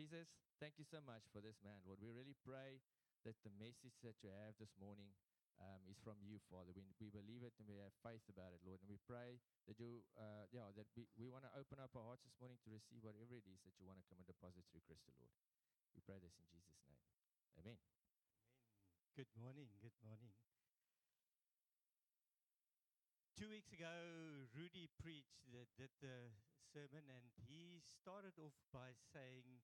Jesus, thank you so much for this man, Lord. We really pray that the message that you have this morning um, is from you, Father. We, we believe it and we have faith about it, Lord. And we pray that you, uh, yeah, that we, we want to open up our hearts this morning to receive whatever it is that you want to come and deposit through Christo, Lord. We pray this in Jesus' name. Amen. Amen. Good morning. Good morning. Two weeks ago, Rudy preached the, the, the sermon, and he started off by saying,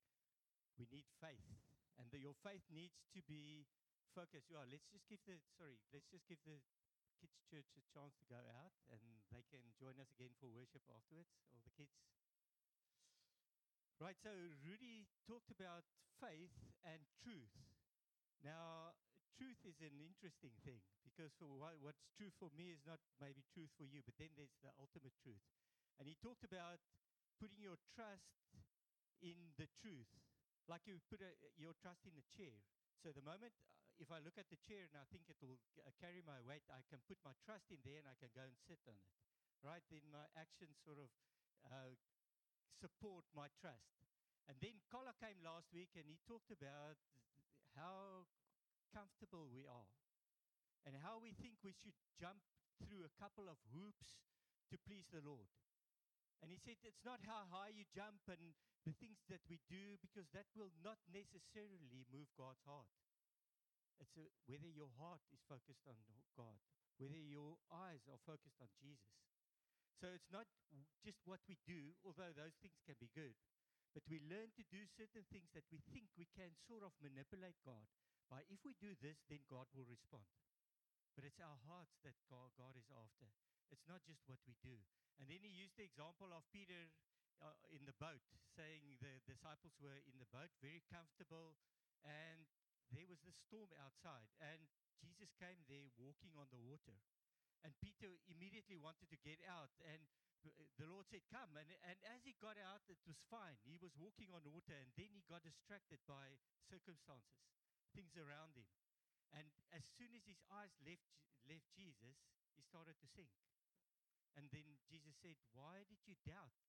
We need faith, and the, your faith needs to be focused. Yeah, let's just give the sorry, let's just give the kids' church a chance to go out, and they can join us again for worship afterwards. All the kids. Right, so Rudy talked about faith and truth. Now, truth is an interesting thing because for what, what's true for me is not maybe truth for you, but then there's the ultimate truth. And he talked about putting your trust in the truth, like you put a, your trust in a chair. So the moment, uh, if I look at the chair and I think it will uh, carry my weight, I can put my trust in there and I can go and sit on it. Right? Then my actions sort of uh, support my trust. And then Kola came last week and he talked about how comfortable we are and how we think we should jump through a couple of hoops to please the Lord. And he said it's not how high you jump and the things that we do, because that will not necessarily move God's heart. It's a, whether your heart is focused on God, whether your eyes are focused on Jesus. So it's not just what we do, although those things can be good, but we learn to do certain things that we think we can sort of manipulate God by. If we do this, then God will respond. But it's our hearts that God, God is after. It's not just what we do. And then he used the example of Peter uh, in the boat, saying the disciples were in the boat, very comfortable, and there was the storm outside. And Jesus came there walking on the water. And Peter immediately wanted to get out. And the Lord said, Come. And, and as he got out, it was fine. He was walking on water, and then he got distracted by circumstances, things around him. And as soon as his eyes left, left Jesus, he started to sink. And then Jesus said, Why did you doubt?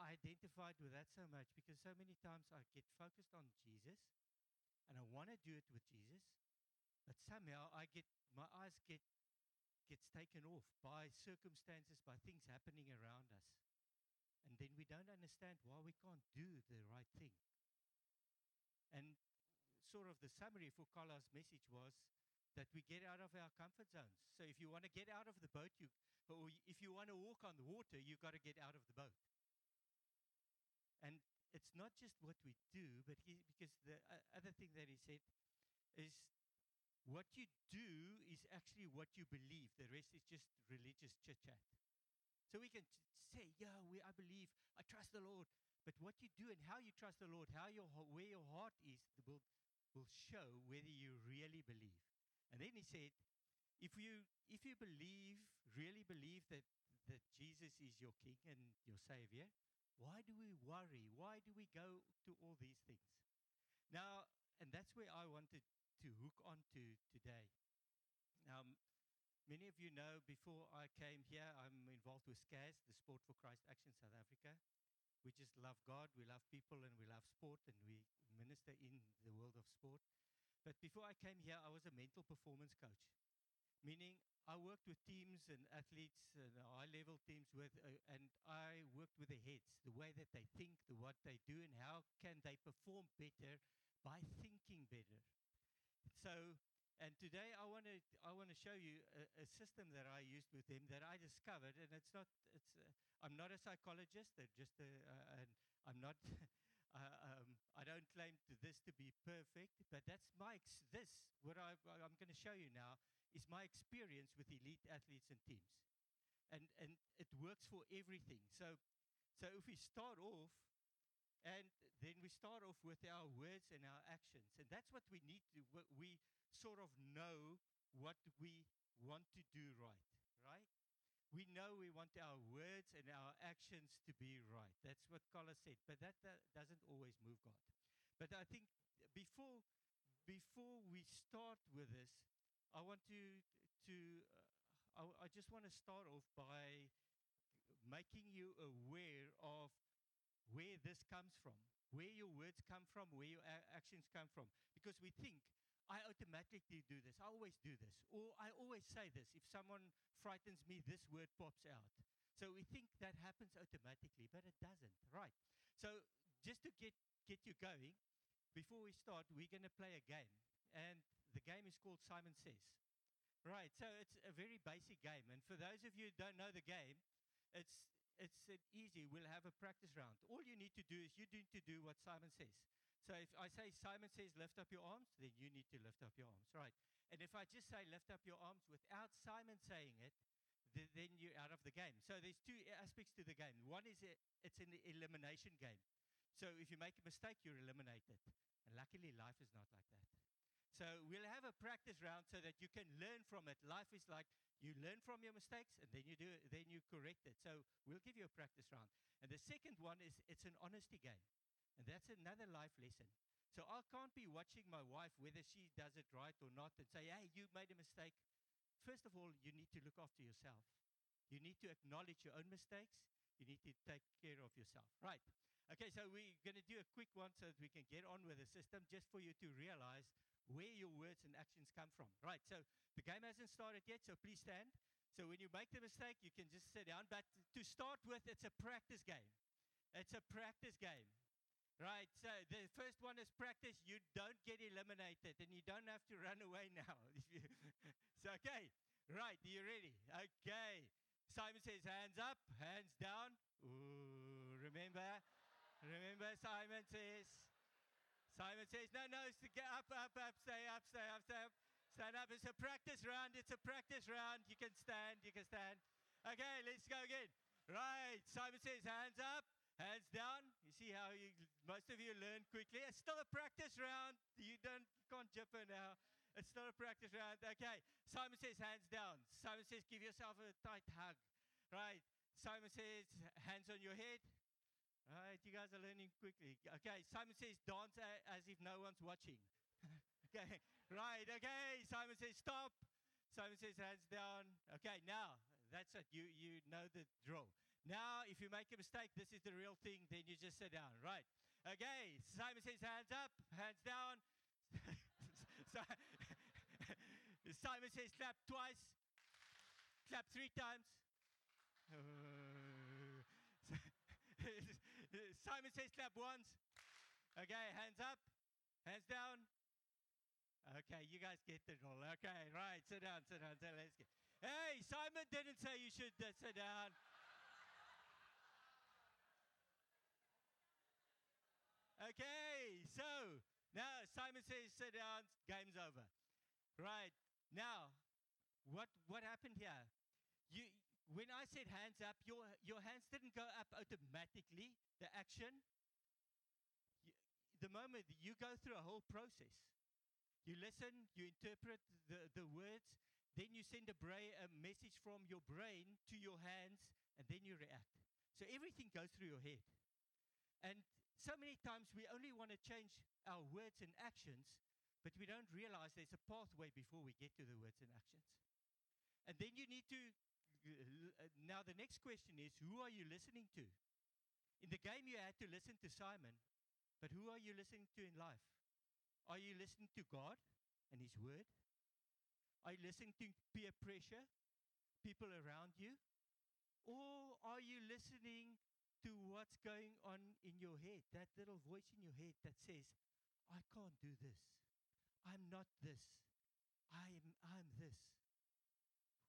I identified with that so much because so many times I get focused on Jesus and I want to do it with Jesus, but somehow I get my eyes get gets taken off by circumstances, by things happening around us. And then we don't understand why we can't do the right thing. And sort of the summary for Kala's message was that we get out of our comfort zones. So if you want to get out of the boat, you, or if you want to walk on the water, you've got to get out of the boat. And it's not just what we do, but he, because the uh, other thing that he said is what you do is actually what you believe. The rest is just religious chit chat. So we can say, yeah, we, I believe, I trust the Lord. But what you do and how you trust the Lord, how your, where your heart is, will will show whether you really believe. And then he said, if you if you believe, really believe that that Jesus is your king and your savior, why do we worry? Why do we go to all these things? Now, and that's where I wanted to hook on to today. Now, many of you know before I came here, I'm involved with SCAS, the Sport for Christ Action South Africa. We just love God, we love people, and we love sport, and we minister in the world of sport. But before I came here, I was a mental performance coach, meaning I worked with teams and athletes and high level teams with, uh, and I worked with the heads, the way that they think, the what they do, and how can they perform better by thinking better. So, and today I want to I want to show you a, a, system that I used with them that I discovered, and it's not it's uh, I'm not a psychologist, they're just a, uh, and I'm not Uh, um, I don't claim to this to be perfect, but that's ex- this what I, I'm going to show you now is my experience with elite athletes and teams, and and it works for everything. So, so if we start off, and then we start off with our words and our actions, and that's what we need to. We sort of know what we want to do right, right? we know we want our words and our actions to be right. That's what Kola said, but that, that doesn't always move God. But I think before before we start with this, I want to to uh, I, I just want to start off by making you aware of where this comes from, where your words come from, where your actions come from. Because we think, I automatically do this, I always do this, or I always say this. If someone frightens me, this word pops out. So we think that happens automatically, but it doesn't, right? So just to get, get you going, before we start, we're going to play a game. And the game is called Simon Says. Right, so it's a very basic game. And for those of you who don't know the game, it's it's easy. We'll have a practice round. All you need to do is you need to do what Simon says. So if I say Simon says lift up your arms, then you need to lift up your arms, right? And if I just say lift up your arms without Simon saying it, th- then you're out of the game. So there's two aspects to the game. One is a, it's an elimination game. So if you make a mistake, you're eliminated. And luckily, life is not like that. So we'll have a practice round so that you can learn from it. Life is like you learn from your mistakes and then you do it, then you correct it. So we'll give you a practice round. And the second one is it's an honesty game. And that's another life lesson. So I can't be watching my wife whether she does it right or not and say, "Hey, you made a mistake." First of all, you need to look after yourself. You need to acknowledge your own mistakes. You need to take care of yourself. Right. Okay, so we're going to do a quick one so that we can get on with the system just for you to realize where your words and actions come from. Right, so the game hasn't started yet, so please stand. So when you make the mistake, you can just sit down. But to start with, it's a practice game. It's a practice game. Right, so the first one is practice. You don't get eliminated and you don't have to run away now. so, okay, right, are you ready? Okay. Simon says, hands up, hands down. Ooh, remember? Remember, Simon says, Simon says, no, no, it's to get up, up, up, stay up, stay up, stay up. Stand up. It's a practice round. It's a practice round. You can stand. You can stand. Okay, let's go again. Right. Simon says, hands up, hands down. You see how you, most of you learn quickly. It's still a practice round. You don't can't jumper now. It's still a practice round. Okay. Simon says, hands down. Simon says, give yourself a tight hug. Right. Simon says, hands on your head. All right, you guys are learning quickly. Okay, Simon says, dance as if no one's watching. okay, right, okay. Simon says, stop. Simon says, hands down. Okay, now, that's it. You, you know the drill. Now, if you make a mistake, this is the real thing, then you just sit down. Right. Okay, Simon says, hands up, hands down. Simon says, clap twice. Clap three times. Simon says clap once. Okay, hands up, hands down. Okay, you guys get the roll. Okay, right, sit down, sit down, sit down. Let's get. Hey, Simon didn't say you should uh, sit down. Okay, so now Simon says sit down, game's over. Right. Now, what what happened here? You when I said hands up, your your hands didn't go up automatically, the action. The moment you go through a whole process. You listen, you interpret the, the words, then you send a, bra- a message from your brain to your hands, and then you react. So everything goes through your head. And so many times we only want to change our words and actions, but we don't realize there's a pathway before we get to the words and actions. And then you need to. Now, the next question is who are you listening to? In the game, you had to listen to Simon, but who are you listening to in life? Are you listening to God and His Word? Are you listening to peer pressure, people around you? Or are you listening to what's going on in your head, that little voice in your head that says, I can't do this. I'm not this. I am I'm this.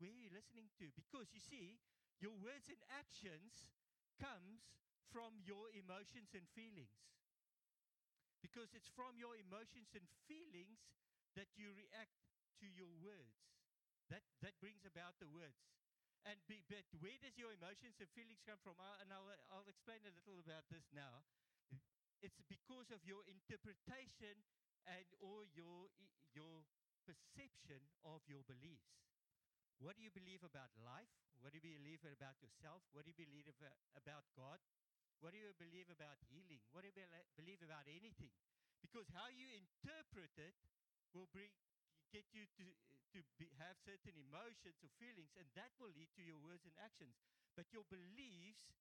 Where are you listening to? Because you see, your words and actions comes from your emotions and feelings. Because it's from your emotions and feelings that you react to your words. That that brings about the words. And be, but where does your emotions and feelings come from? Uh, and I'll, I'll explain a little about this now. It's because of your interpretation and or your your perception of your beliefs. What do you believe about life? What do you believe about yourself? What do you believe about God? What do you believe about healing? What do you believe about anything? Because how you interpret it will bring get you to to be, have certain emotions or feelings, and that will lead to your words and actions. But your beliefs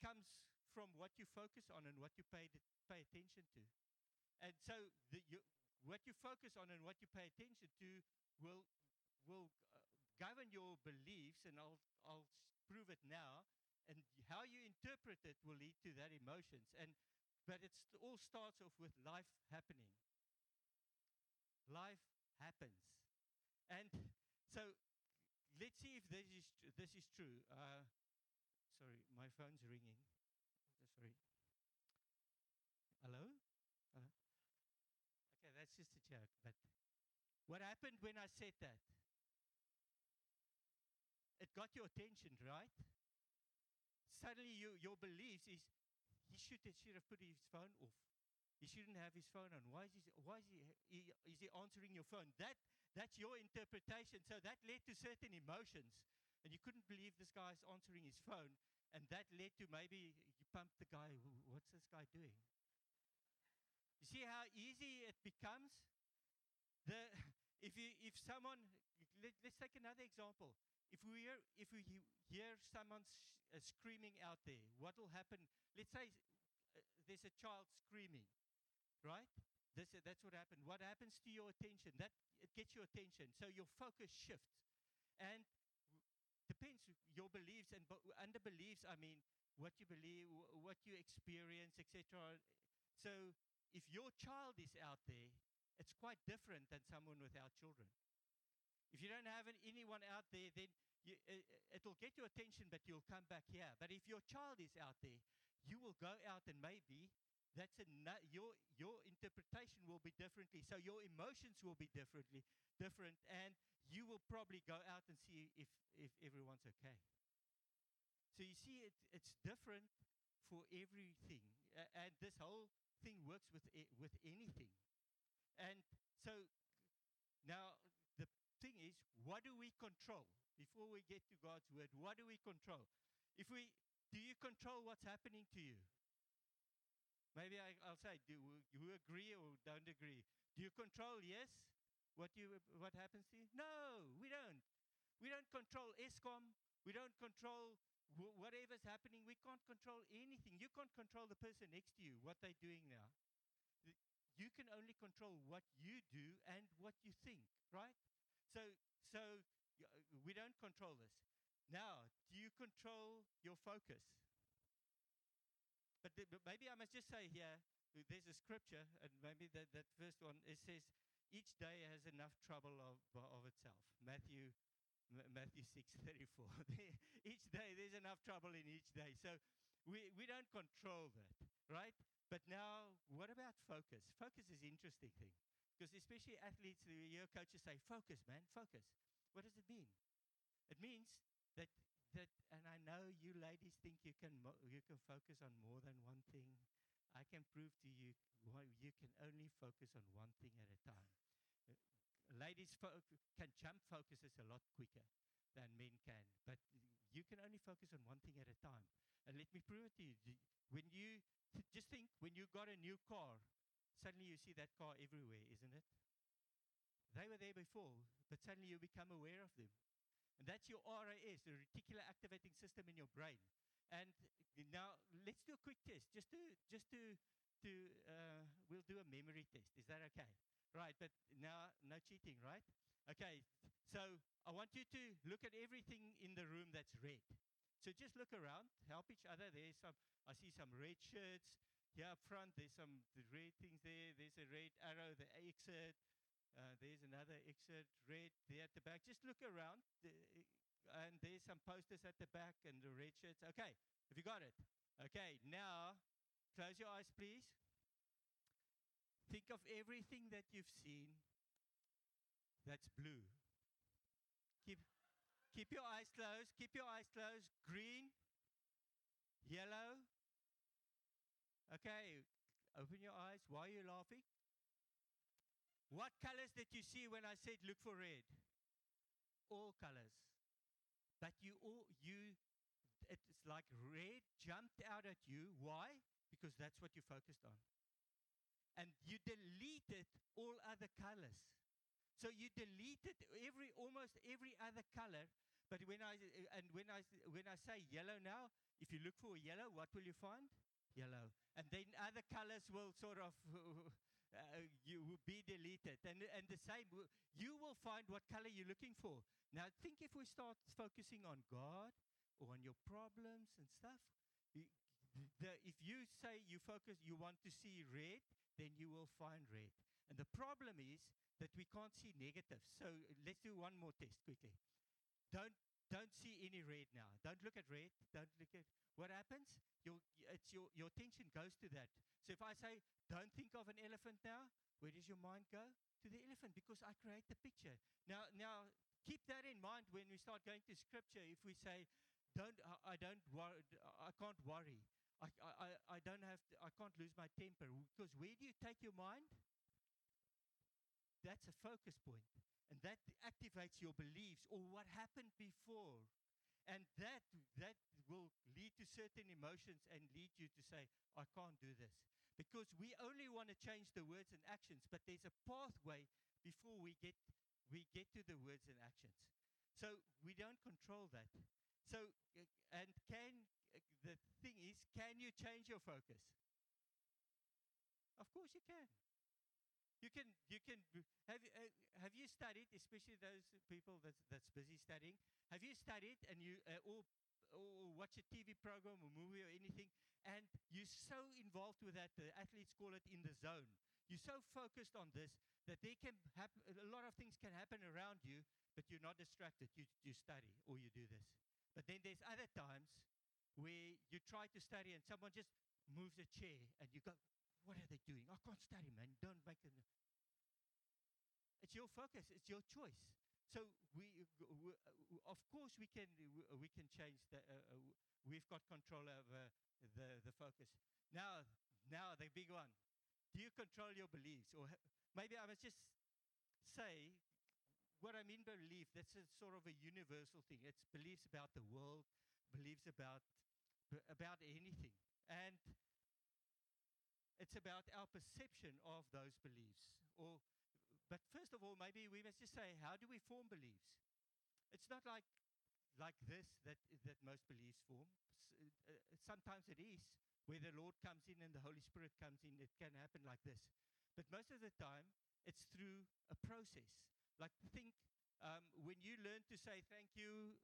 comes from what you focus on and what you pay, pay attention to. And so the, you, what you focus on and what you pay attention to will, will uh, govern your beliefs, and I'll, I'll prove it now. And how you interpret it will lead to that emotions. And but it all starts off with life happening. Life happens, and so let's see if this is this is true. Uh, sorry, my phone's ringing. Oh, sorry. Hello. Hello. Okay, that's just a joke. But what happened when I said that? It got your attention, right? Suddenly, you, your beliefs is he should should have put his phone off. He shouldn't have his phone on. Why is he, why is he, he is he answering your phone? That that's your interpretation. So that led to certain emotions, and you couldn't believe this guy's answering his phone, and that led to maybe you pumped the guy. What's this guy doing? You see how easy it becomes. The if you if someone let, let's take another example. If we hear if we hear someone sh- uh, screaming out there, what will happen? Let's say uh, there's a child screaming, right? This, uh, that's what happened. What happens to your attention? That it gets your attention, so your focus shifts, and w- depends your beliefs and bu- under beliefs. I mean, what you believe, wh- what you experience, etc. So, if your child is out there, it's quite different than someone without children. If you don't have anyone out there, then you, uh, uh, it'll get your attention, but you'll come back here. But if your child is out there, you will go out and maybe that's a your your interpretation will be differently. So your emotions will be differently different, and you will probably go out and see if if everyone's okay. So you see, it, it's different for everything, A- and this whole thing works with with anything. And so now thing is, what do we control? Before we get to God's word, what do we control? If we do you control what's happening to you? Maybe I, I'll say, do you- you agree or don't agree? Do you control yes? What you what happens to you? No, we don't. We don't control Eskom. We don't control wh- whatever's happening. We can't control anything. You can't control the person next to you, what they're doing now. You can only control what you do and what you think, right? So, so uh, we don't control this. Now, do you control your focus? But, but maybe I must just say here, uh, there's a scripture, and maybe that, that first one, it says, each day has enough trouble of, of itself. Matthew, M- Matthew 6, 34. each day, there's enough trouble in each day. So we, we don't control that, right? But now, what about focus? Focus is interesting thing. Because especially athletes, your coaches say, focus, man, focus. What does it mean? It means that that, and I know you ladies think you can mo- you can focus on more than one thing. I can prove to you why you can only focus on one thing at a time. Uh, ladies fo- can jump focuses a lot quicker than men can, but you can only focus on one thing at a time. And let me prove it to you. When you th- just think, when you got a new car, suddenly you see that car everywhere, isn't it? They were there before, but suddenly you become aware of them. And that's your RAS, the reticular activating system in your brain. And now let's do a quick test, just to just to to uh, we'll do a memory test. Is that okay? Right, but now no cheating, right? Okay. So I want you to look at everything in the room that's red. So just look around, help each other. There's some I see some red shirts here up front. There's some the red things there. There's a red arrow, the exit. Uh, there's another exit, red there at the back. Just look around, and there's some posters at the back and the red shirts. Okay, have you got it? Okay, now close your eyes, please. Think of everything that you've seen that's blue. Keep, keep your eyes closed. Keep your eyes closed. Green, yellow. Okay, open your eyes. Why are you laughing? What colors did you see when I said look for red? All colors. But you all you it's like red jumped out at you. Why? Because that's what you focused on. And you deleted all other colors. So you deleted every almost every other color But when I and when I when I say yellow now, if you look for yellow, what will you find? Yellow, and then other colors will sort of uh, you will be deleted, and and the same you will find what color you're looking for. Now think if we start focusing on God or on your problems and stuff. The, if you say you focus, you want to see red, then you will find red. And the problem is that we can't see negatives. So let's do one more test quickly. Don't don't see any red now. Don't look at red. Don't look at what happens. Your it's your your attention goes to that. So if I say don't think of an elephant now, where does your mind go? To the elephant because I create the picture. Now now keep that in mind when we start going to scripture. If we say don't I, I don't worry, I can't worry. I, I, I don't have to, I can't lose my temper because where do you take your mind? That's a focus point and that activates your beliefs or what happened before. And that that will lead to certain emotions and lead you to say i can't do this. Because we only want to change the words and actions but there's a pathway before we get we get to the words and actions. So we don't control that. So uh, and can uh, the thing is can you change your focus? Of course you can you can you can have uh, have you studied, especially those people that's that's busy studying? Have you studied and you uh, or or watch a TV program or movie or anything, and you're so involved with that, the athletes call it in the zone. You're so focused on this that they can happen. A lot of things can happen around you, but you're not distracted. You you study or you do this. But then there's other times where you try to study and someone just moves a chair and you go, what are they doing? I can't study, man. Don't make it. It's your focus. It's your choice. So we, we of course, we can we can change the. Uh, uh, we've got control over the the focus. Now, now the big one. Do you control your beliefs, or maybe I must just say what I mean by belief? That's a sort of a universal thing. It's beliefs about the world, beliefs about about anything, and it's about our perception of those beliefs. Or, but first of all, maybe we must just say, how do we form beliefs? It's not like like this that that most beliefs form. Uh, sometimes it is where the Lord comes in and the Holy Spirit comes in. It can happen like this, but most of the time it's through a process. Like think um, when you learn to say thank you.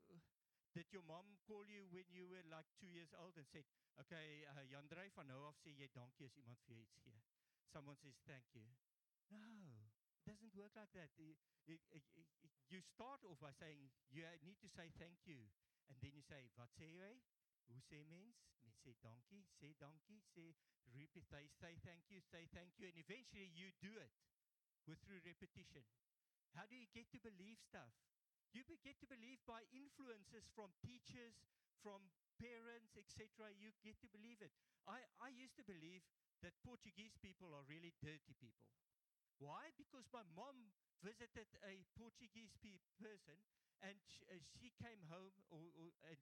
Did your mom call you when you were like two years old and said, Okay, uh, Jan Drey van nou af sê jy dankie as iemand vir jou iets gee. Someone says thank you. No, it doesn't work like that. You, you, you start off by saying you need to say thank you and then you say wat sê jy? Hoe sê mens? Mens sê dankie, sê dankie, sê repeat say, say thank you, say thank you and eventually you do it with through repetition. How do you get to believe stuff? You get to believe by influences from teachers, from parents, etc., you get to believe it. I, I used to believe that Portuguese people are really dirty people. Why? Because my mom visited a Portuguese pe- person and she, uh, she came home, or, or and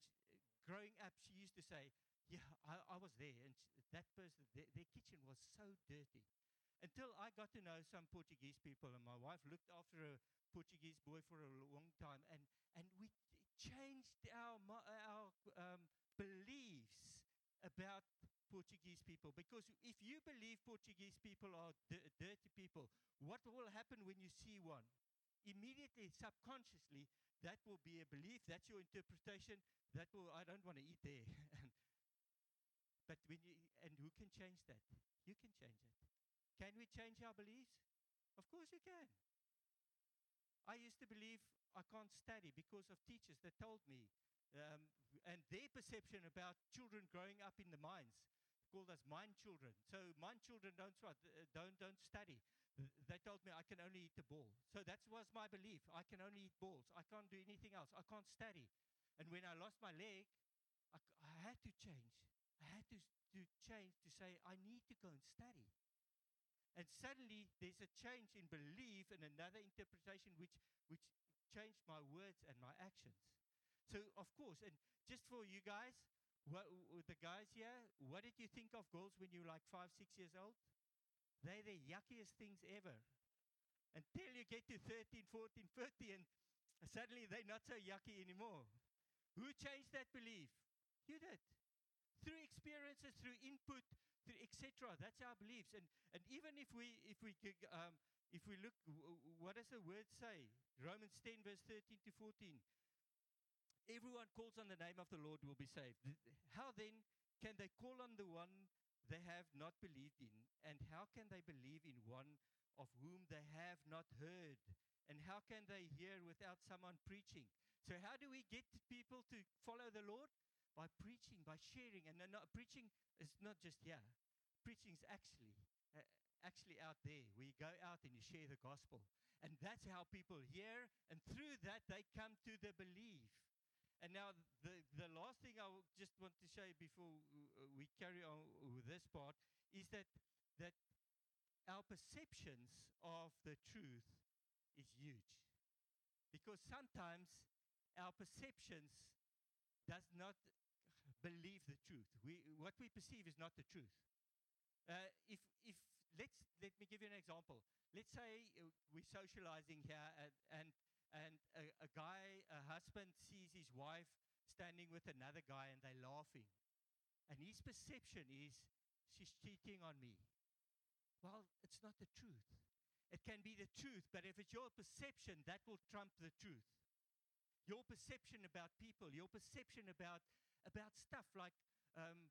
growing up, she used to say, Yeah, I, I was there, and that person, their kitchen was so dirty. Until I got to know some Portuguese people, and my wife looked after a Portuguese boy for a long time, and, and we changed our, our um, beliefs about Portuguese people. Because if you believe Portuguese people are dirty people, what will happen when you see one? Immediately, subconsciously, that will be a belief. That's your interpretation. That will, I don't want to eat there. but when you, and who can change that? You can change it. Can we change our beliefs? Of course you can. I used to believe I can't study because of teachers that told me um, and their perception about children growing up in the mines called us mine children. So mine children don't uh, don't don't study. They told me I can only eat the ball. So that was my belief. I can only eat balls. I can't do anything else. I can't study. And when I lost my leg, I, I had to change. I had to, to change to say I need to go and study. And suddenly there's a change in belief and another interpretation which which changed my words and my actions. So, of course, and just for you guys, what, the guys here, what did you think of girls when you were like five, six years old? They're the yuckiest things ever. Until you get to 13, 14, 15, and Suddenly they're not so yucky anymore. Who changed that belief? You did. Through experiences, through input, through etc. That's our beliefs. And and even if we if we um, if we look, what does the word say? Romans 10 verse 13 to 14. Everyone calls on the name of the Lord will be saved. How then can they call on the one they have not believed in? And how can they believe in one of whom they have not heard? And how can they hear without someone preaching? So, how do we get people to follow the Lord? By preaching, by sharing. And not, preaching is not just here, preaching is actually. Uh, actually, out there, you go out and you share the gospel. And that's how people hear, and through that, they come to the belief. And now, the, the last thing I just want to say before we carry on with this part is that, that our perceptions of the truth is huge. Because sometimes our perceptions does not believe the truth. We, what we perceive is not the truth. Uh, if, if let's let me give you an example. Let's say uh, we're socializing here, and and, and a, a guy, a husband, sees his wife standing with another guy, and they're laughing, and his perception is she's cheating on me. Well, it's not the truth. It can be the truth, but if it's your perception, that will trump the truth your perception about people, your perception about about stuff like um,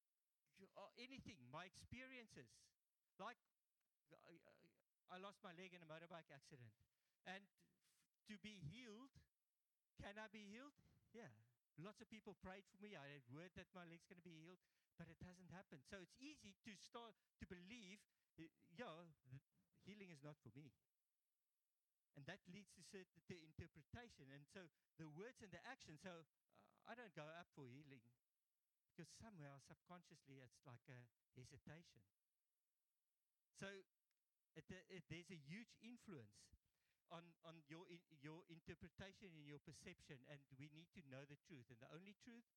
uh, anything, my experiences. Like I lost my leg in a motorbike accident, and to be healed, can I be healed? Yeah. Lots of people prayed for me. I had word that my leg's going to be healed, but it hasn't happened. So it's easy to start to believe, yeah, healing is not for me. And that leads to certain to interpretation. And so the words and the action. So I don't go up for healing because somewhere subconsciously it's like a hesitation. So it, uh, it, there's a huge influence on, on your, your interpretation and your perception, and we need to know the truth. And the only truth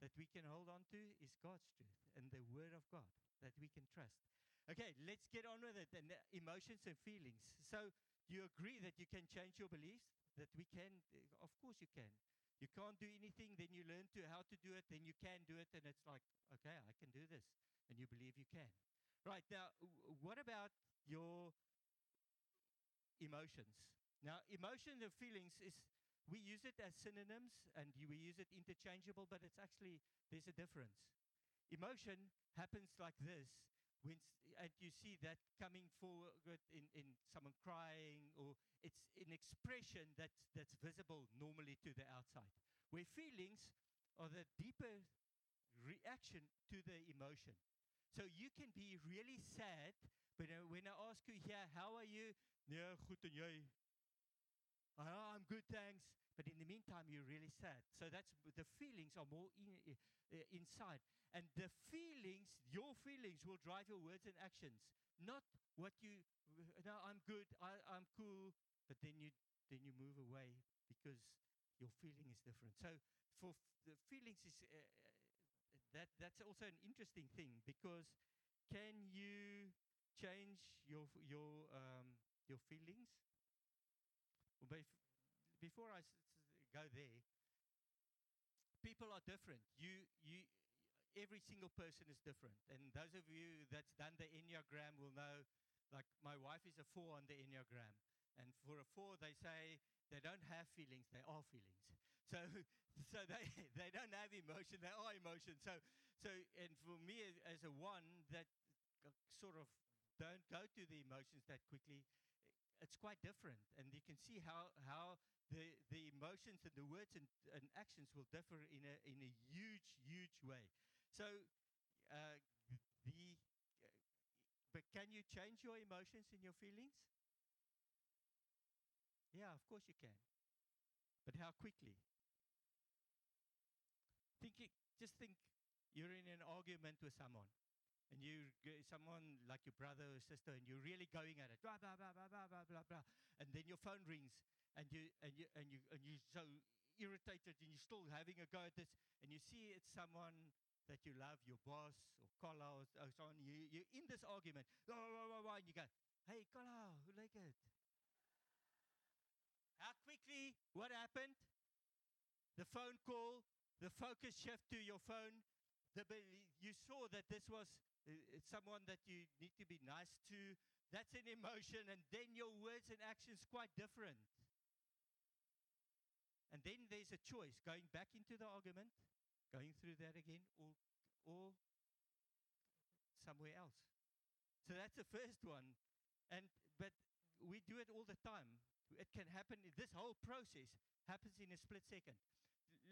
that we can hold on to is God's truth and the Word of God that we can trust. Okay, let's get on with it. And uh, emotions and feelings. So do you agree that you can change your beliefs? That we can? Of course you can. You can't do anything, then you learn to how to do it, then you can do it, and it's like, okay, I can do this, and you believe you can. Right now, what about your emotions? Now, emotions and feelings is we use it as synonyms and we use it interchangeable, but it's actually there's a difference. Emotion happens like this when and you see that coming forward in, in someone crying or it's an expression that's that's visible normally to the outside where feelings are the deeper reaction to the emotion. So you can be really sad but uh, when i ask you here how are you? Yeah good jy. Oh, i'm good thanks but in the meantime you're really sad so that's the feelings are more in, uh, inside and the feelings, your feelings, will drive your words and actions. Not what you, no, I'm good, I, I'm cool, but then you, then you move away because your feeling is different. So for f- the feelings is, uh, that, that's also an interesting thing because can you change your, your, um, your feelings? Well, before I go there, people are different. You, you, every single person is different. And those of you that's done the Enneagram will know, like my wife is a four on the Enneagram. And for a four, they say they don't have feelings, they are feelings. So, so they, they don't have emotion, they are emotion. So, so, and for me as a one that uh, sort of don't go to the emotions that quickly, it's quite different. And you can see how, how the, the emotions and the words and, and actions will differ in a, in a huge, huge way. So, uh, the, uh, but can you change your emotions and your feelings? Yeah, of course you can. But how quickly? Thinking, just think you're in an argument with someone and you someone like your brother or sister, and you're really going at it, blah blah blah blah blah blah blah, blah. and then your phone rings, and you and you and you and you so irritated, and you're still having a go at this, and you see it's someone that you love, your boss or Kala or, or someone, you, you're in this argument, blah, blah, blah, blah, and you go, hey, Kala, who like it? How quickly, what happened? The phone call, the focus shift to your phone. The, you saw that this was uh, someone that you need to be nice to. That's an emotion, and then your words and actions quite different. And then there's a choice going back into the argument, going through that again, or, or somewhere else. So that's the first one. And but we do it all the time. It can happen. This whole process happens in a split second.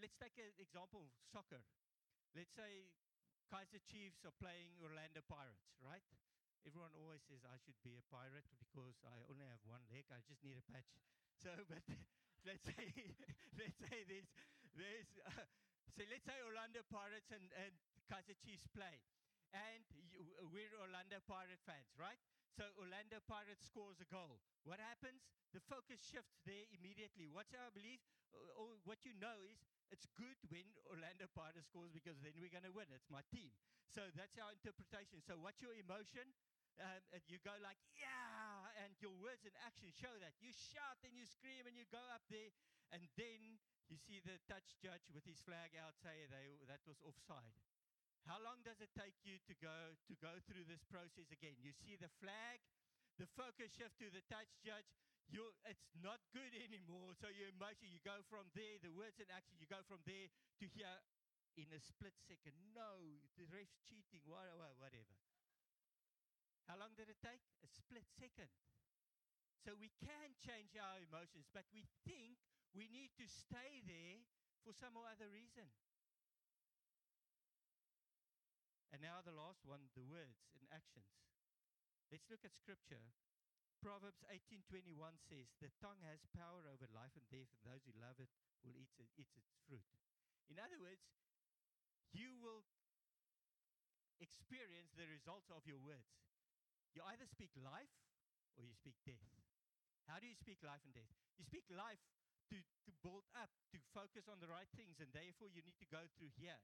Let's take an example of soccer. Let's say Kaiser Chiefs are playing Orlando Pirates, right? Everyone always says I should be a pirate because I only have one leg. I just need a patch. So, but let's say let's say there's there's uh, so let's say Orlando Pirates and, and Kaiser Chiefs play, and you, we're Orlando Pirate fans, right? So Orlando Pirates scores a goal. What happens? The focus shifts there immediately. What's our belief? Or, or what you know is it's good when Orlando Pirates scores because then we're going to win. It's my team. So that's our interpretation. So what's your emotion? Um, and you go like, yeah, and your words and actions show that. You shout and you scream and you go up there, and then you see the touch judge with his flag out say they, that was offside. How long does it take you to go to go through this process again? You see the flag, the focus shift to the touch judge. You, it's not good anymore. So your emotion, you go from there, the words and action, you go from there to here in a split second. No, the ref's cheating, whatever. How long did it take? A split second. So we can change our emotions, but we think we need to stay there for some other reason. And now the last one, the words and actions. Let's look at scripture. Proverbs 18:21 says, "The tongue has power over life and death, and those who love it will eat, it, eat its fruit." In other words, you will experience the results of your words. You either speak life or you speak death. How do you speak life and death? You speak life to, to build up, to focus on the right things, and therefore you need to go through here.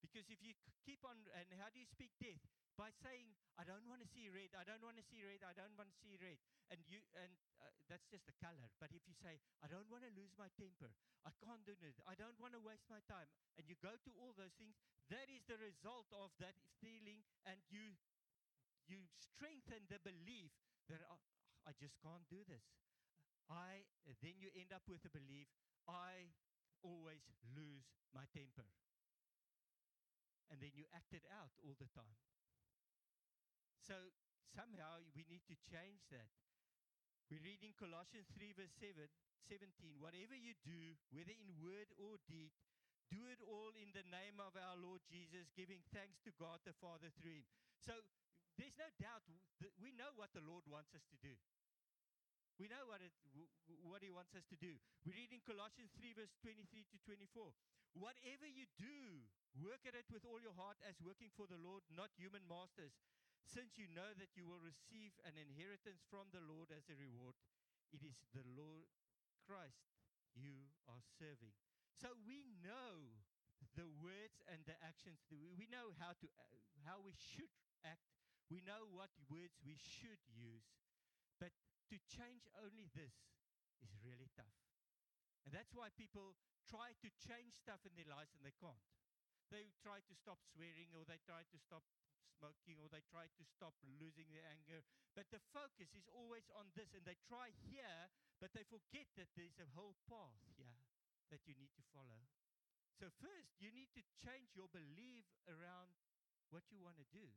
Because if you keep on, and how do you speak death? By saying, I don't want to see red, I don't want to see red, I don't want to see red. And you, and uh, that's just the color. But if you say, I don't want to lose my temper, I can't do it, I don't want to waste my time, and you go to all those things, that is the result of that feeling, and you you strengthen the belief that oh, I just can't do this. I then you end up with the belief I always lose my temper. And then you act it out all the time. So somehow we need to change that. We read in Colossians 3, verse 7, 17 whatever you do, whether in word or deed, do it all in the name of our Lord Jesus, giving thanks to God the Father through him. So there's no doubt that we know what the Lord wants us to do. We know what, it, what He wants us to do. We read in Colossians 3, verse 23 to 24. Whatever you do, work at it with all your heart as working for the Lord, not human masters, since you know that you will receive an inheritance from the Lord as a reward. It is the Lord Christ you are serving. So we know the words and the actions. We know how to uh, how we should act. We know what words we should use. But to change only this is really tough. And that's why people try to change stuff in their lives and they can't. They try to stop swearing or they try to stop smoking or they try to stop losing their anger. But the focus is always on this and they try here, but they forget that there's a whole path here that you need to follow. So, first, you need to change your belief around what you want to do.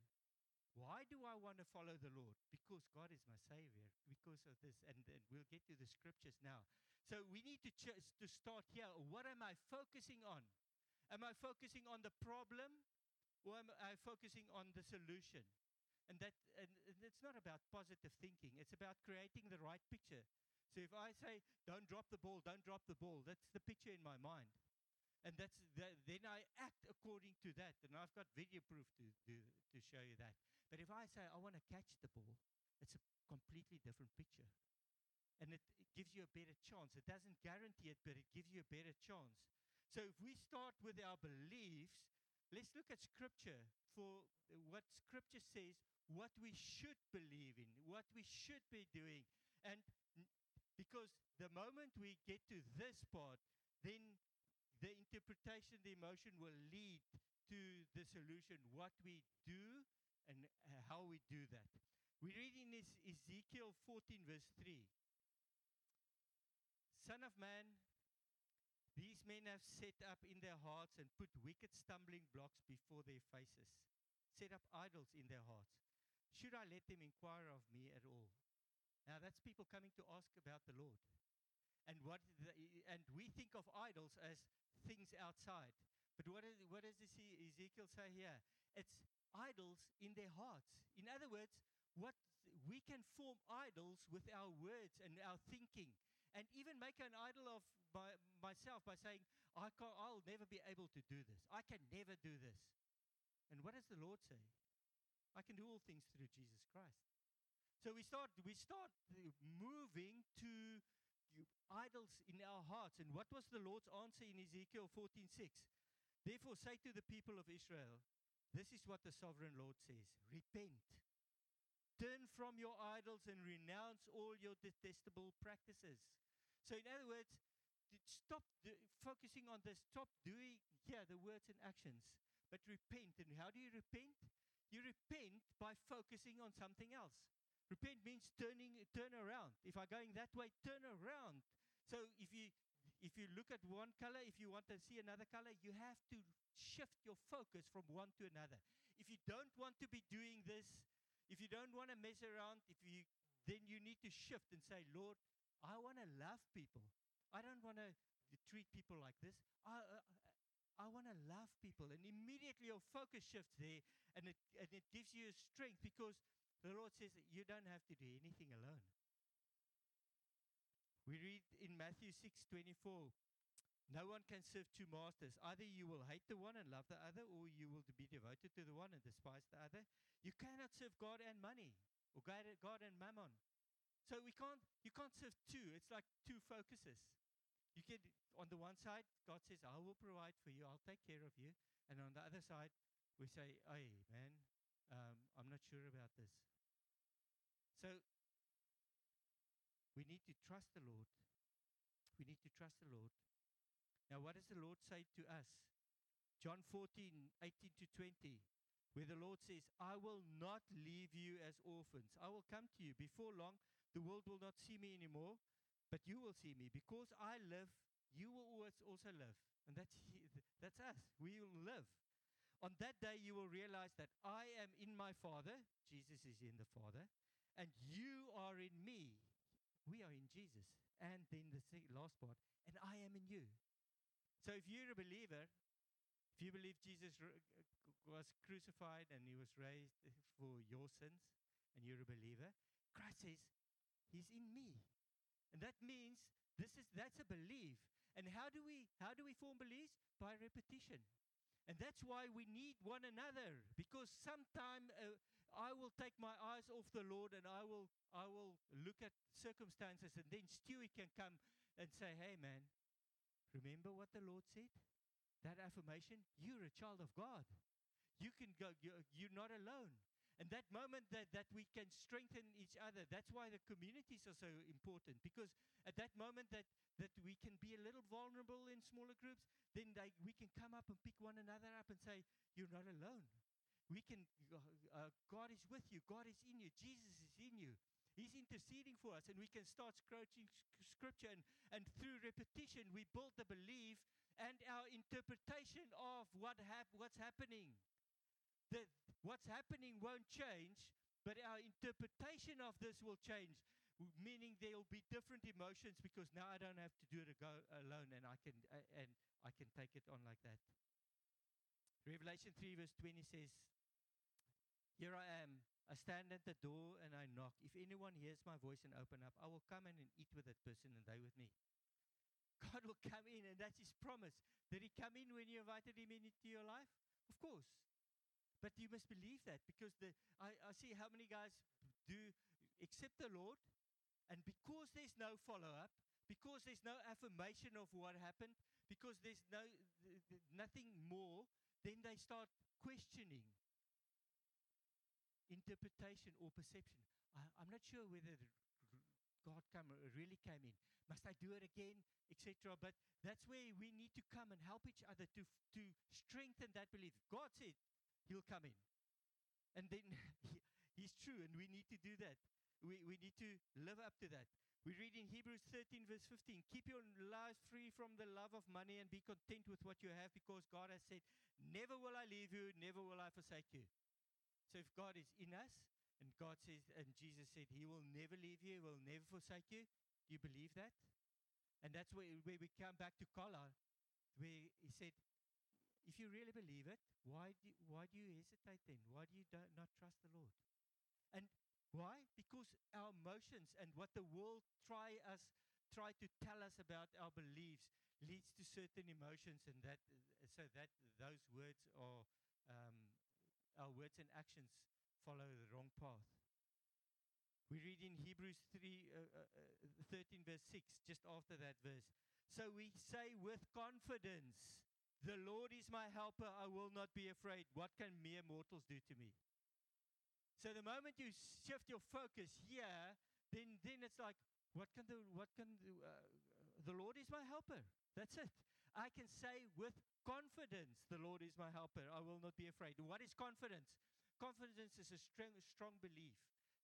Why do I want to follow the Lord? Because God is my Savior, because of this. And, and we'll get to the scriptures now. So we need to, ch- to start here. What am I focusing on? Am I focusing on the problem or am I focusing on the solution? And that and, it's not about positive thinking. It's about creating the right picture. So if I say, don't drop the ball, don't drop the ball, that's the picture in my mind. And that's the, then I act according to that. And I've got video proof to, to, to show you that. But if I say I want to catch the ball, it's a completely different picture. And it, it gives you a better chance. It doesn't guarantee it, but it gives you a better chance. So if we start with our beliefs, let's look at scripture for uh, what scripture says, what we should believe in, what we should be doing. And Because the moment we get to this part, then the interpretation, the emotion will lead to the solution, what we do and uh, how we do that. We read in Ezekiel 14, verse 3 Son of man, these men have set up in their hearts and put wicked stumbling blocks before their faces, set up idols in their hearts. Should I let them inquire of me at all? Now that's people coming to ask about the Lord. And what the, and we think of idols as things outside. But what, is, what does Ezekiel say here? It's idols in their hearts. In other words, what we can form idols with our words and our thinking, and even make an idol of by myself by saying, I can't, I'll never be able to do this. I can never do this. And what does the Lord say? I can do all things through Jesus Christ. So we start, we start uh, moving to idols in our hearts. And what was the Lord's answer in Ezekiel 14:6? Therefore say to the people of Israel, this is what the sovereign Lord says: Repent. Turn from your idols and renounce all your detestable practices. So, in other words, stop focusing on this, stop doing, yeah, the words and actions, but repent. And how do you repent? You repent by focusing on something else. Repent means turning, turn around. If I'm going that way, turn around. So if you if you look at one color, if you want to see another color, you have to shift your focus from one to another. If you don't want to be doing this, if you don't want to mess around, if you then you need to shift and say, Lord, I want to love people. I don't want to treat people like this. I, uh, I want to love people. And immediately your focus shifts there and it, and it gives you strength because the Lord says that you don't have to do anything alone. We read in Matthew 6 24, no one can serve two masters. Either you will hate the one and love the other, or you will be devoted to the one and despise the other. You cannot serve God and money, or God and mammon. So we can't, you can't serve two. It's like two focuses. You get on the one side, God says, I will provide for you, I'll take care of you. And on the other side, we say, hey, man, um, I'm not sure about this. So we need to trust the Lord. We need to trust the Lord. Now, what does the Lord say to us? John 14, 18 to 20, where the Lord says, I will not leave you as orphans. I will come to you. Before long, the world will not see me anymore, but you will see me. Because I live, you will always also live. And that's, that's us. We will live. On that day, you will realize that I am in my Father, Jesus is in the Father, and you are in me. We are in Jesus. And then the last part, and I am in you. So if you're a believer, if you believe Jesus was crucified and he was raised for your sins, and you're a believer, Christ says, He's in me. And that means this is that's a belief. And how do we how do we form beliefs? By repetition. And that's why we need one another because sometime uh, I will take my eyes off the Lord and I will I will look at circumstances and then Stewie can come and say, "Hey man, remember what the Lord said? That affirmation, you're a child of God. You can go you're, you're not alone. And that moment that, that we can strengthen each other, that's why the communities are so important. Because at that moment that, that we can be a little vulnerable in smaller groups, then they, we can come up and pick one another up and say, You're not alone. We can, uh, God is with you, God is in you, Jesus is in you. He's interceding for us, and we can start scratching scripture. And, and through repetition, we build the belief and our interpretation of what hap- what's happening. The, what's happening won't change, but our interpretation of this will change, meaning there will be different emotions because now I don't have to do it alone and I can, uh, and I can take it on like that. Revelation 3, verse 20 says, Here I am. I stand at the door and I knock. If anyone hears my voice and open up, I will come in and eat with that person and they with me. God will come in, and that's His promise. Did He come in when you invited Him into your life? Of course. But you must believe that because the, I, I see how many guys do accept the Lord, and because there's no follow up, because there's no affirmation of what happened, because there's no nothing more, then they start questioning interpretation or perception. I, am not sure whether God come uh, really came in? Must I do it again, etc. But that's where we need to come and help each other to to strengthen that belief. God said He'll come in, and then he, He's true, and we need to do that. We we need to live up to that. We read in Hebrews 13, verse 15 Keep your lives free from the love of money and be content with what you have because God has said, Never will I leave you, never will I forsake you. So if God is in us, and God says, and Jesus said, He will never leave you, He will never forsake you, do you believe that? And that's where, where we come back to Kala, where he said, If you really believe it, why do, why do you hesitate then? Why do you do not trust the Lord? And why? Because our emotions and what the world try us try to tell us about our beliefs leads to certain emotions, and that so that those words are um, our words and actions follow the wrong path. We read in Hebrews 3, uh, uh, 13, verse 6, just after that verse. So we say with confidence, The Lord is my helper, I will not be afraid. What can mere mortals do to me? So the moment you shift your focus here, then then it's like, what can the what can the, uh, the Lord is my helper. That's it. I can say with confidence, the Lord is my helper. I will not be afraid. What is confidence? Confidence is a strong strong belief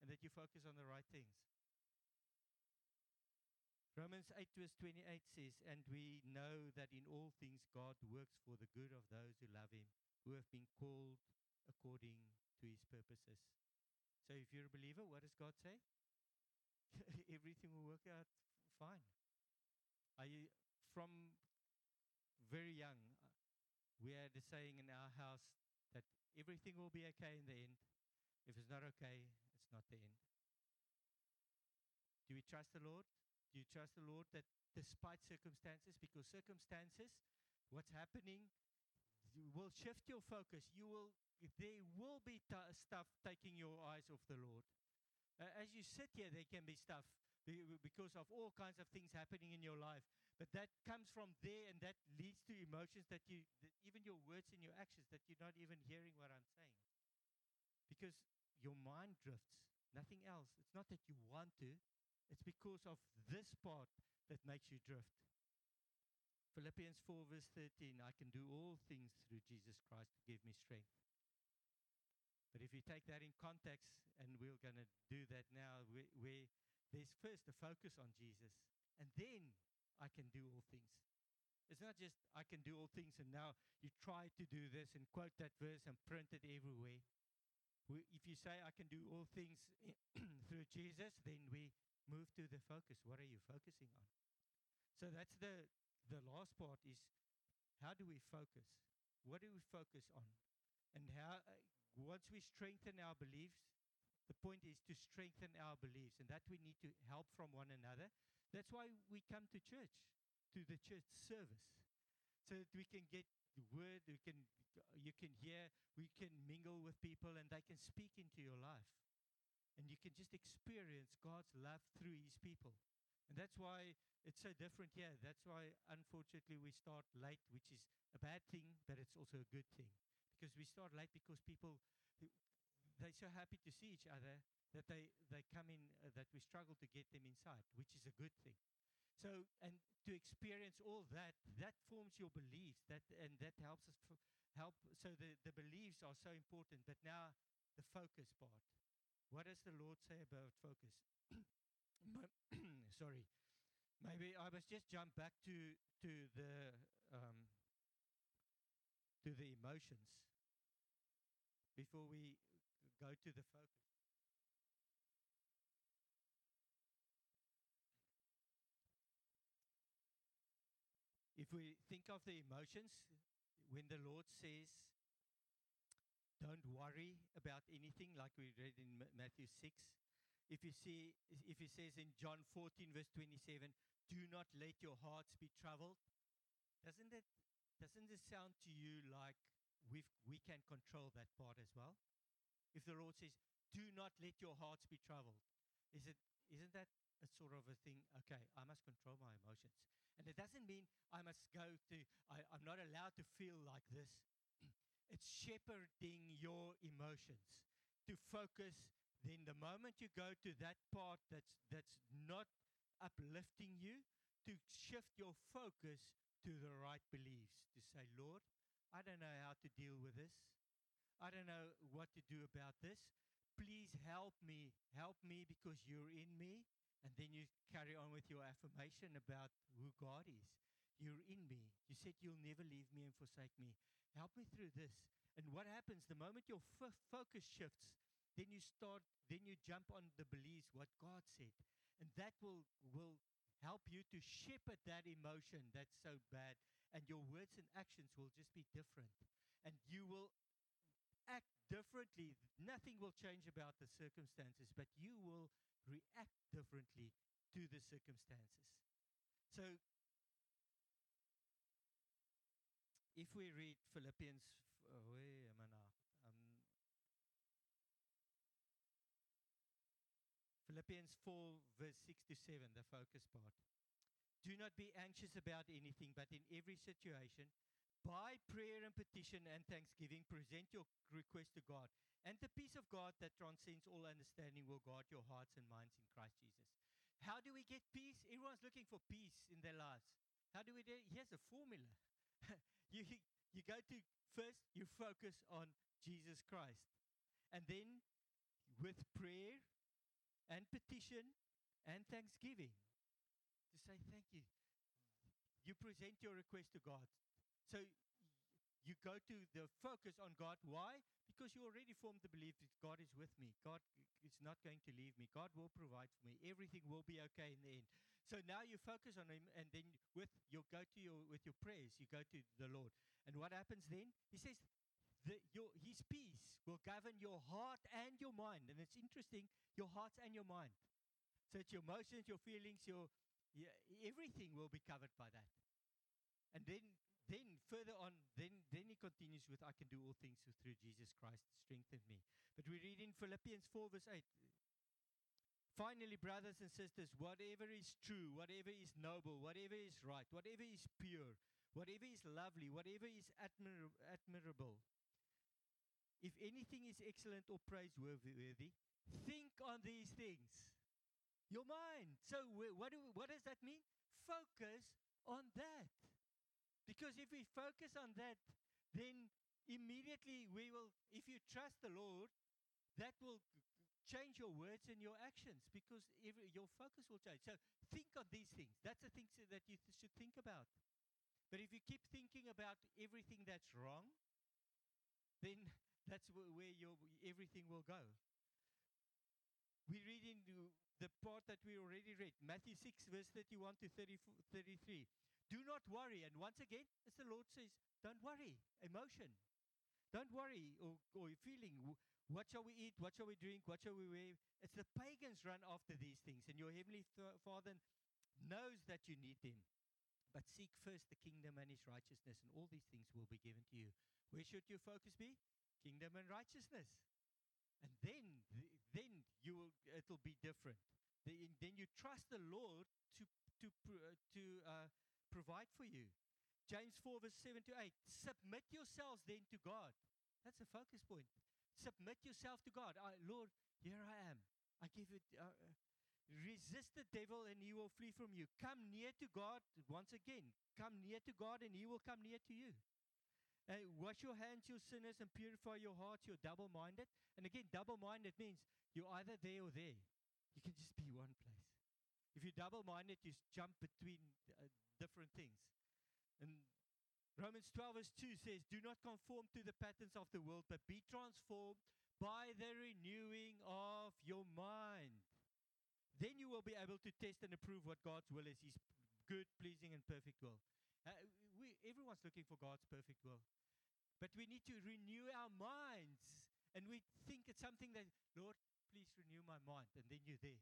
and that you focus on the right things. Romans 8 verse 28 says, And we know that in all things God works for the good of those who love him, who have been called according to his purposes. So if you're a believer, what does God say? Everything will work out fine. You from very young? We had a saying in our house that everything will be okay in the end. If it's not okay, it's not the end. Do we trust the Lord? Do you trust the Lord that despite circumstances, because circumstances, what's happening will shift your focus. You will there will be t- stuff taking your eyes off the Lord. Uh, as you sit here, there can be stuff because of all kinds of things happening in your life. But that comes from there, and that leads to emotions that you, that even your words and your actions, that you're not even hearing what I'm saying. Because your mind drifts, nothing else. It's not that you want to, it's because of this part that makes you drift. Philippians 4, verse 13 I can do all things through Jesus Christ to give me strength. But if you take that in context, and we're going to do that now, where, where there's first a focus on Jesus, and then I can do all things. It's not just I can do all things, and now you try to do this and quote that verse and print it everywhere. We, if you say I can do all things through Jesus, then we move to the focus. What are you focusing on? So that's the the last part is how do we focus? What do we focus on? And how uh, once we strengthen our beliefs, the point is to strengthen our beliefs, and that we need to help from one another. That's why we come to church, to the church service, so that we can get the word, we can, you can hear, we can mingle with people, and they can speak into your life. And you can just experience God's love through His people. And that's why it's so different here. That's why, unfortunately, we start late, which is a bad thing, but it's also a good thing because we start late because people they're so happy to see each other that they they come in uh, that we struggle to get them inside which is a good thing. So and to experience all that that forms your beliefs that and that helps us f- help so the the beliefs are so important but now the focus part. What does the lord say about focus? Sorry. Maybe i must just jump back to to the um, to the emotions before we go to the focus. If we think of the emotions, when the Lord says, don't worry about anything, like we read in Matthew 6, if you see, if he says in John 14, verse 27, do not let your hearts be troubled, doesn't it doesn't this sound to you like we we can control that part as well? If the Lord says, "Do not let your hearts be troubled," is it isn't that a sort of a thing? Okay, I must control my emotions, and it doesn't mean I must go to. I, I'm not allowed to feel like this. it's shepherding your emotions to focus then the moment you go to that part that's that's not uplifting you, to shift your focus to the right beliefs. To say, Lord, I don't know how to deal with this. I don't know what to do about this. Please help me. Help me because you're in me. And then you carry on with your affirmation about who God is. You're in me. You said you'll never leave me and forsake me. Help me through this. And what happens the moment your f- focus shifts, then you start, then you jump on the beliefs, what God said. And that will, will help you to shepherd that emotion that's so bad. And your words and actions will just be different. And you will act differently. Nothing will change about the circumstances, but you will react differently to the circumstances. So, if we read Philippians, uh, where am I now? Um, Philippians 4, verse 6 to 7, the focus part. Do not be anxious about anything, but in every situation, by prayer and petition and thanksgiving, present your request to God. And the peace of God that transcends all understanding will guard your hearts and minds in Christ Jesus. How do we get peace? Everyone's looking for peace in their lives. How do we do it? Here's a formula. you, you go to first, you focus on Jesus Christ. And then with prayer and petition and thanksgiving, to say thank you. You present your request to God. So you go to the focus on God. Why? Because you already formed the belief that God is with me. God is not going to leave me. God will provide for me. Everything will be okay in the end. So now you focus on Him, and then with you go to your with your prayers, you go to the Lord. And what happens then? He says, the, your, His peace will govern your heart and your mind. And it's interesting, your heart and your mind. So it's your emotions, your feelings, your everything will be covered by that. And then then further on, then, then he continues with, I can do all things through Jesus Christ, strengthen me. But we read in Philippians 4, verse 8. Finally, brothers and sisters, whatever is true, whatever is noble, whatever is right, whatever is pure, whatever is lovely, whatever is admir- admirable, if anything is excellent or praiseworthy, think on these things. Your mind. So, what, do, what does that mean? Focus on that. Because if we focus on that, then immediately we will, if you trust the Lord, that will change your words and your actions because every, your focus will change. So think of these things. That's the things that you th- should think about. But if you keep thinking about everything that's wrong, then that's w- where your everything will go. We read in the part that we already read, Matthew 6, verse 31 to 30, 33. Do not worry. And once again, as the Lord says, don't worry. Emotion. Don't worry or, or feeling. What shall we eat? What shall we drink? What shall we wear? It's the pagans run after these things, and your heavenly th- Father knows that you need them. But seek first the kingdom and his righteousness, and all these things will be given to you. Where should your focus be? Kingdom and righteousness. And then, then you will, it'll be different. Then you trust the Lord to to to uh, provide for you. James 4, verse 7 to 8. Submit yourselves then to God. That's a focus point. Submit yourself to God. I, Lord, here I am. I give it. Uh, resist the devil and he will flee from you. Come near to God once again. Come near to God and he will come near to you. Uh, wash your hands, you sinners, and purify your hearts, you're double minded. And again, double minded means you're either there or there. You can just be one place. If you're double minded, you jump between uh, different things. And Romans 12, verse 2 says, Do not conform to the patterns of the world, but be transformed by the renewing of your mind. Then you will be able to test and approve what God's will is, His good, pleasing, and perfect will. Uh, we, everyone's looking for God's perfect will. But we need to renew our minds. And we think it's something that, Lord, please renew my mind. And then you're there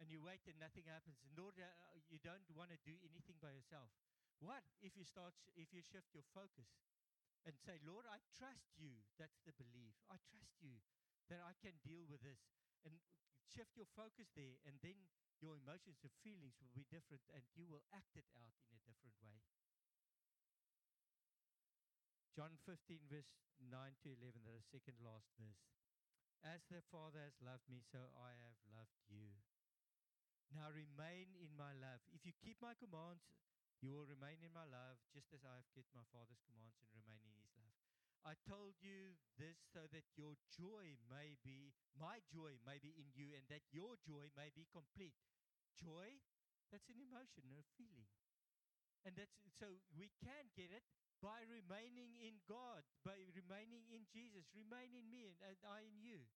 and you wait and nothing happens. Lord, uh, you don't want to do anything by yourself. What if you start, if you shift your focus and say, Lord, I trust you. That's the belief. I trust you that I can deal with this. And shift your focus there, and then your emotions and feelings will be different, and you will act it out in a different way. John 15, verse 9 to 11, the second last verse. As the Father has loved me, so I have loved you. Now remain in my love. If you keep my commands, you will remain in my love, just as I have kept my Father's commands and remain in his love. I told you this so that your joy may be, my joy may be in you, and that your joy may be complete. Joy, that's an emotion, a feeling. And that's so we can get it by remaining in God, by remaining in Jesus. Remain in me and, and I in you.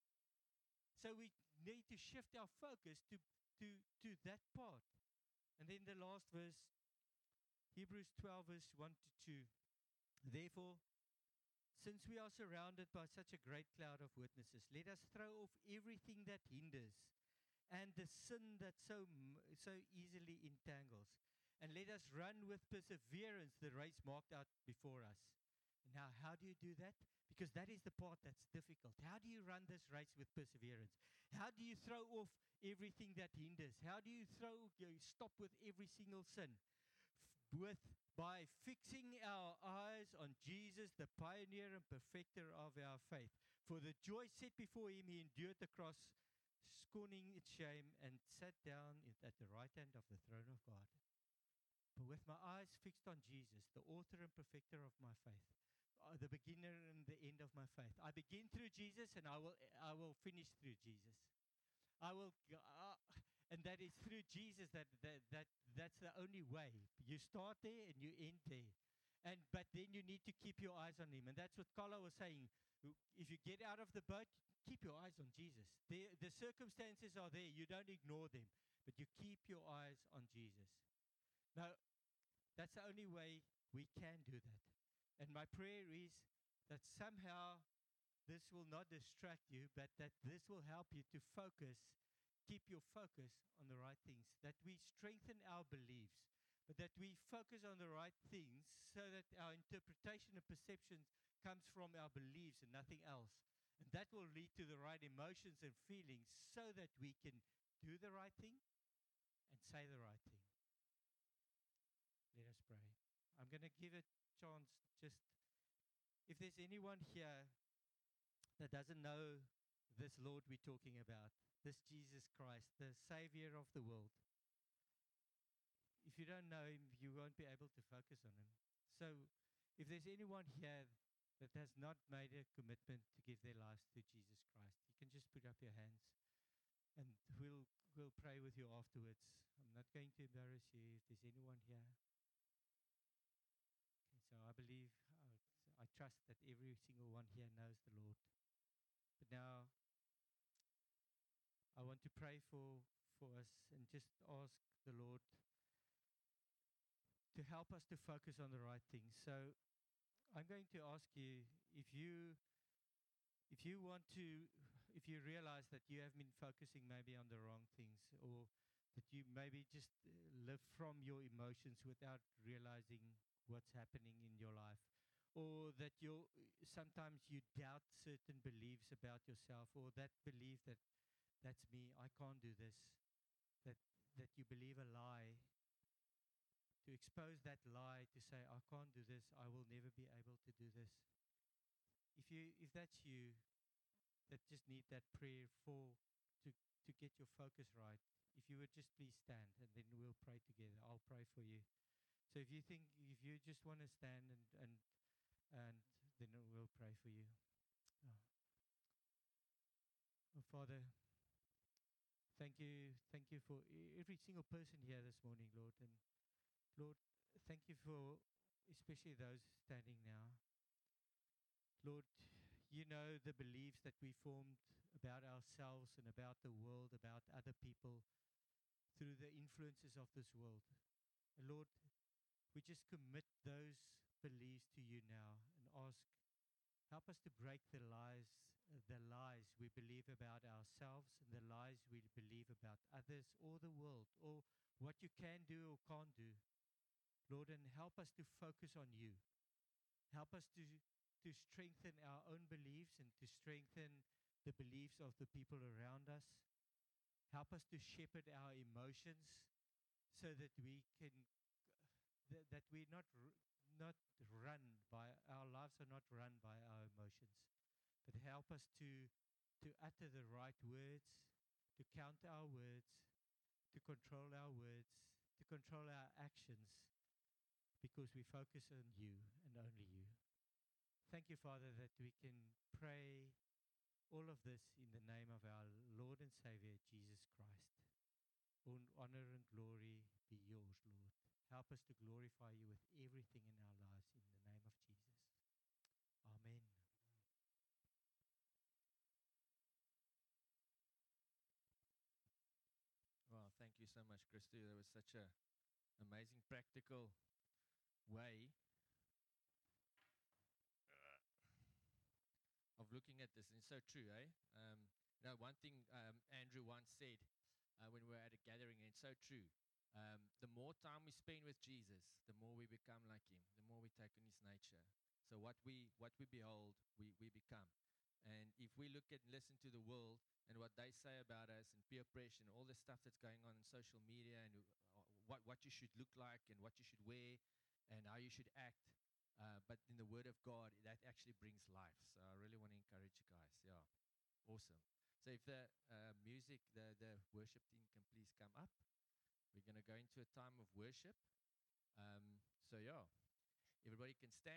So we need to shift our focus to, to, to that part. And then the last verse, Hebrews 12, verse 1 to 2. Therefore, since we are surrounded by such a great cloud of witnesses, let us throw off everything that hinders and the sin that so, so easily entangles. And let us run with perseverance the race marked out before us. Now, how do you do that? Because that is the part that's difficult. How do you run this race with perseverance? How do you throw off everything that hinders? How do you throw you stop with every single sin? F- with by fixing our eyes on Jesus, the pioneer and perfecter of our faith. For the joy set before him, he endured the cross, scorning its shame, and sat down at the right hand of the throne of God. But with my eyes fixed on Jesus, the author and perfecter of my faith, uh, the beginner and the end of my faith. I begin through Jesus, and I will I will finish through Jesus. I will, uh, and that is through Jesus. That that that that's the only way. You start there and you end there, and but then you need to keep your eyes on Him, and that's what Carla was saying. If you get out of the boat, keep your eyes on Jesus. The the circumstances are there. You don't ignore them, but you keep your eyes on Jesus. Now, that's the only way we can do that. And my prayer is that somehow this will not distract you, but that this will help you to focus, keep your focus on the right things, that we strengthen our beliefs, but that we focus on the right things so that our interpretation and perceptions comes from our beliefs and nothing else. And that will lead to the right emotions and feelings so that we can do the right thing and say the right thing. Let us pray. I'm going to give a chance just if there's anyone here that doesn't know this Lord we're talking about, this Jesus Christ, the Savior of the world. If you don't know him, you won't be able to focus on him. So, if there's anyone here that has not made a commitment to give their lives to Jesus Christ, you can just put up your hands and we'll we'll pray with you afterwards. I'm not going to embarrass you if there's anyone here. So I believe uh, I trust that every single one here knows the Lord. Now I want to pray for for us and just ask the Lord to help us to focus on the right things. So I'm going to ask you if you if you want to if you realize that you have been focusing maybe on the wrong things or that you maybe just uh, live from your emotions without realizing what's happening in your life or that you sometimes you doubt certain beliefs about yourself or that belief that that's me i can't do this that that you believe a lie. To expose that lie to say i can't do this i will never be able to do this. If you if that's you that just need that prayer for to to get your focus right if you would just please stand and then we'll pray together. I'll pray for you. So if you think if you just want to stand and and and then we'll pray for you oh. father thank you thank you for every single person here this morning lord and lord thank you for especially those standing now lord you know the beliefs that we formed about ourselves and about the world about other people through the influences of this world and lord we just commit those beliefs to you now and ask help us to break the lies the lies we believe about ourselves and the lies we believe about others or the world or what you can do or can't do. Lord and help us to focus on you. Help us to to strengthen our own beliefs and to strengthen the beliefs of the people around us. Help us to shepherd our emotions so that we can th- that we're not not run by our lives are not run by our emotions but help us to to utter the right words, to count our words, to control our words, to control our actions, because we focus on you and only you. Thank you, Father, that we can pray all of this in the name of our Lord and Savior, Jesus Christ. All honor and glory be yours, Lord. Help us to glorify you with everything in our lives in the name of Jesus. Amen. Well, thank you so much, Christo. That was such a amazing practical way of looking at this. And it's so true, eh? Um, you know, one thing um, Andrew once said uh, when we were at a gathering, and it's so true. Um, the more time we spend with Jesus, the more we become like Him. The more we take on His nature. So what we what we behold, we we become. And if we look at and listen to the world and what they say about us and peer pressure and all the stuff that's going on in social media and uh, what what you should look like and what you should wear and how you should act, uh, but in the Word of God, that actually brings life. So I really want to encourage you guys. Yeah, awesome. So if the uh, music, the the worship team can please come up, we're going to go into a time of worship. Um, so yeah, everybody can stand.